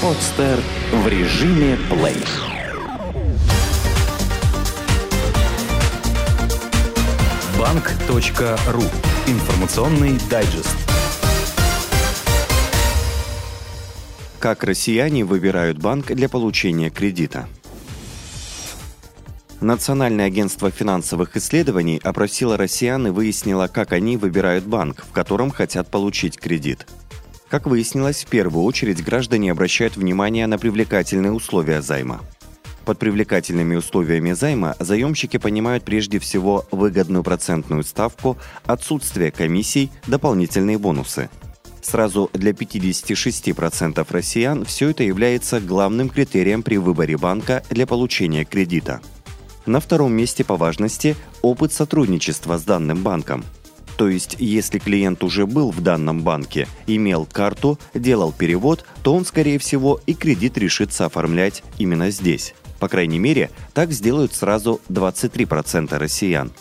Подстер в режиме плей. Банк.ру. Информационный дайджест. Как россияне выбирают банк для получения кредита? Национальное агентство финансовых исследований опросило россиян и выяснило, как они выбирают банк, в котором хотят получить кредит. Как выяснилось, в первую очередь граждане обращают внимание на привлекательные условия займа. Под привлекательными условиями займа заемщики понимают прежде всего выгодную процентную ставку, отсутствие комиссий, дополнительные бонусы. Сразу для 56% россиян все это является главным критерием при выборе банка для получения кредита. На втором месте по важности опыт сотрудничества с данным банком – то есть, если клиент уже был в данном банке, имел карту, делал перевод, то он, скорее всего, и кредит решится оформлять именно здесь. По крайней мере, так сделают сразу 23% россиян.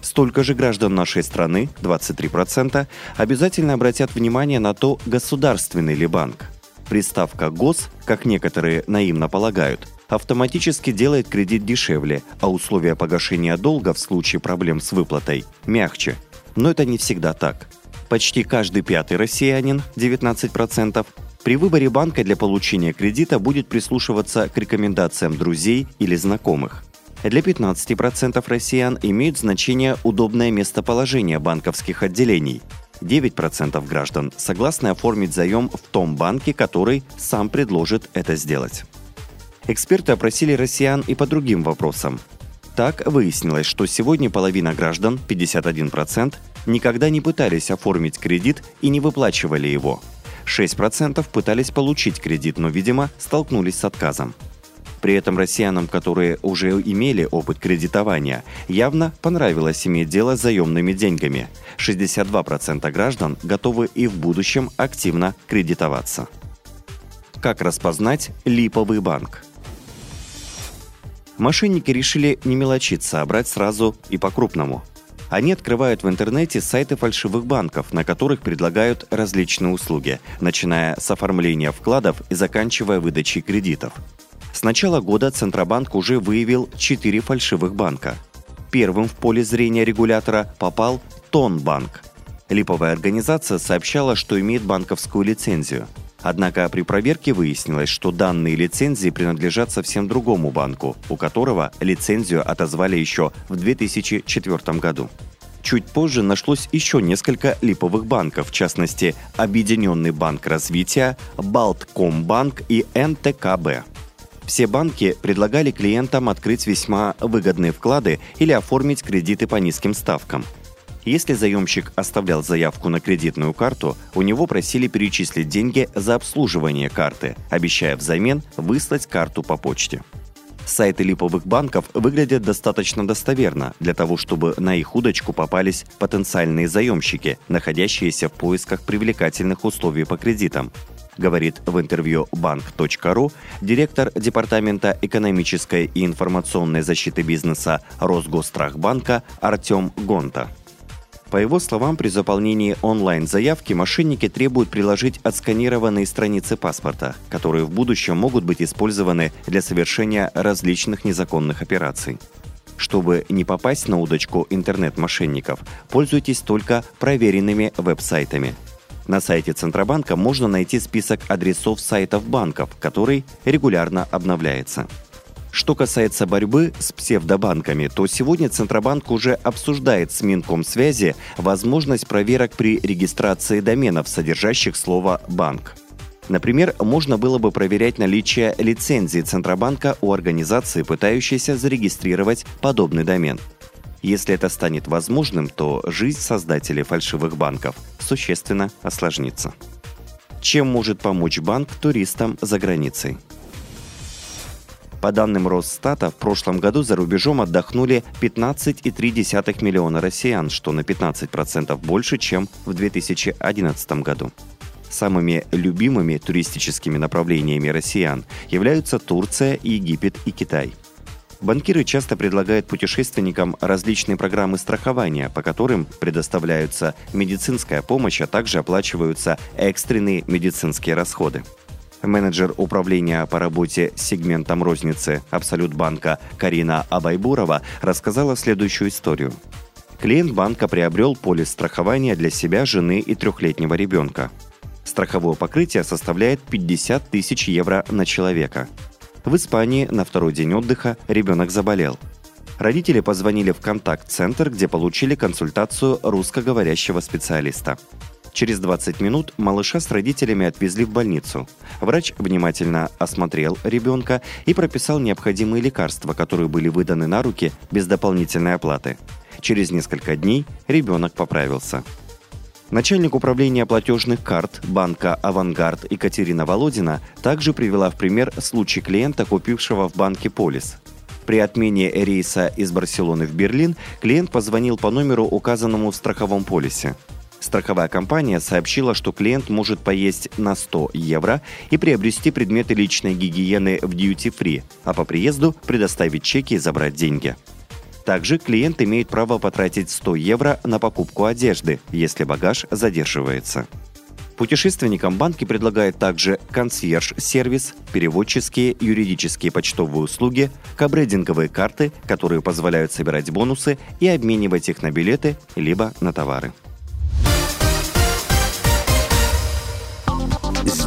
Столько же граждан нашей страны, 23%, обязательно обратят внимание на то, государственный ли банк. Приставка «гос», как некоторые наивно полагают, автоматически делает кредит дешевле, а условия погашения долга в случае проблем с выплатой мягче – но это не всегда так. Почти каждый пятый россиянин, 19%, при выборе банка для получения кредита будет прислушиваться к рекомендациям друзей или знакомых. Для 15% россиян имеет значение удобное местоположение банковских отделений. 9% граждан согласны оформить заем в том банке, который сам предложит это сделать. Эксперты опросили россиян и по другим вопросам. Так выяснилось, что сегодня половина граждан, 51%, никогда не пытались оформить кредит и не выплачивали его. 6% пытались получить кредит, но, видимо, столкнулись с отказом. При этом россиянам, которые уже имели опыт кредитования, явно понравилось иметь дело с заемными деньгами. 62% граждан готовы и в будущем активно кредитоваться. Как распознать липовый банк? Мошенники решили не мелочиться, а брать сразу и по-крупному. Они открывают в интернете сайты фальшивых банков, на которых предлагают различные услуги, начиная с оформления вкладов и заканчивая выдачей кредитов. С начала года Центробанк уже выявил 4 фальшивых банка. Первым в поле зрения регулятора попал Тонбанк. Липовая организация сообщала, что имеет банковскую лицензию – Однако при проверке выяснилось, что данные лицензии принадлежат совсем другому банку, у которого лицензию отозвали еще в 2004 году. Чуть позже нашлось еще несколько липовых банков, в частности, Объединенный банк развития, Балткомбанк и НТКБ. Все банки предлагали клиентам открыть весьма выгодные вклады или оформить кредиты по низким ставкам – если заемщик оставлял заявку на кредитную карту, у него просили перечислить деньги за обслуживание карты, обещая взамен выслать карту по почте. Сайты липовых банков выглядят достаточно достоверно для того, чтобы на их удочку попались потенциальные заемщики, находящиеся в поисках привлекательных условий по кредитам, говорит в интервью банк.ру директор Департамента экономической и информационной защиты бизнеса Росгосстрахбанка Артем Гонта. По его словам, при заполнении онлайн-заявки мошенники требуют приложить отсканированные страницы паспорта, которые в будущем могут быть использованы для совершения различных незаконных операций. Чтобы не попасть на удочку интернет-мошенников, пользуйтесь только проверенными веб-сайтами. На сайте Центробанка можно найти список адресов сайтов банков, который регулярно обновляется. Что касается борьбы с псевдобанками, то сегодня Центробанк уже обсуждает с Минкомсвязи возможность проверок при регистрации доменов, содержащих слово «банк». Например, можно было бы проверять наличие лицензии Центробанка у организации, пытающейся зарегистрировать подобный домен. Если это станет возможным, то жизнь создателей фальшивых банков существенно осложнится. Чем может помочь банк туристам за границей? По данным Росстата, в прошлом году за рубежом отдохнули 15,3 миллиона россиян, что на 15% больше, чем в 2011 году. Самыми любимыми туристическими направлениями россиян являются Турция, Египет и Китай. Банкиры часто предлагают путешественникам различные программы страхования, по которым предоставляются медицинская помощь, а также оплачиваются экстренные медицинские расходы. Менеджер управления по работе с сегментом розницы Абсолют банка Карина Абайбурова рассказала следующую историю. Клиент банка приобрел полис страхования для себя, жены и трехлетнего ребенка. Страховое покрытие составляет 50 тысяч евро на человека. В Испании на второй день отдыха ребенок заболел. Родители позвонили в контакт-центр, где получили консультацию русскоговорящего специалиста. Через 20 минут малыша с родителями отвезли в больницу. Врач внимательно осмотрел ребенка и прописал необходимые лекарства, которые были выданы на руки без дополнительной оплаты. Через несколько дней ребенок поправился. Начальник управления платежных карт банка «Авангард» Екатерина Володина также привела в пример случай клиента, купившего в банке полис. При отмене рейса из Барселоны в Берлин клиент позвонил по номеру, указанному в страховом полисе. Страховая компания сообщила, что клиент может поесть на 100 евро и приобрести предметы личной гигиены в Duty Free, а по приезду предоставить чеки и забрать деньги. Также клиент имеет право потратить 100 евро на покупку одежды, если багаж задерживается. Путешественникам банки предлагают также консьерж-сервис, переводческие, юридические почтовые услуги, кабрединговые карты, которые позволяют собирать бонусы и обменивать их на билеты либо на товары.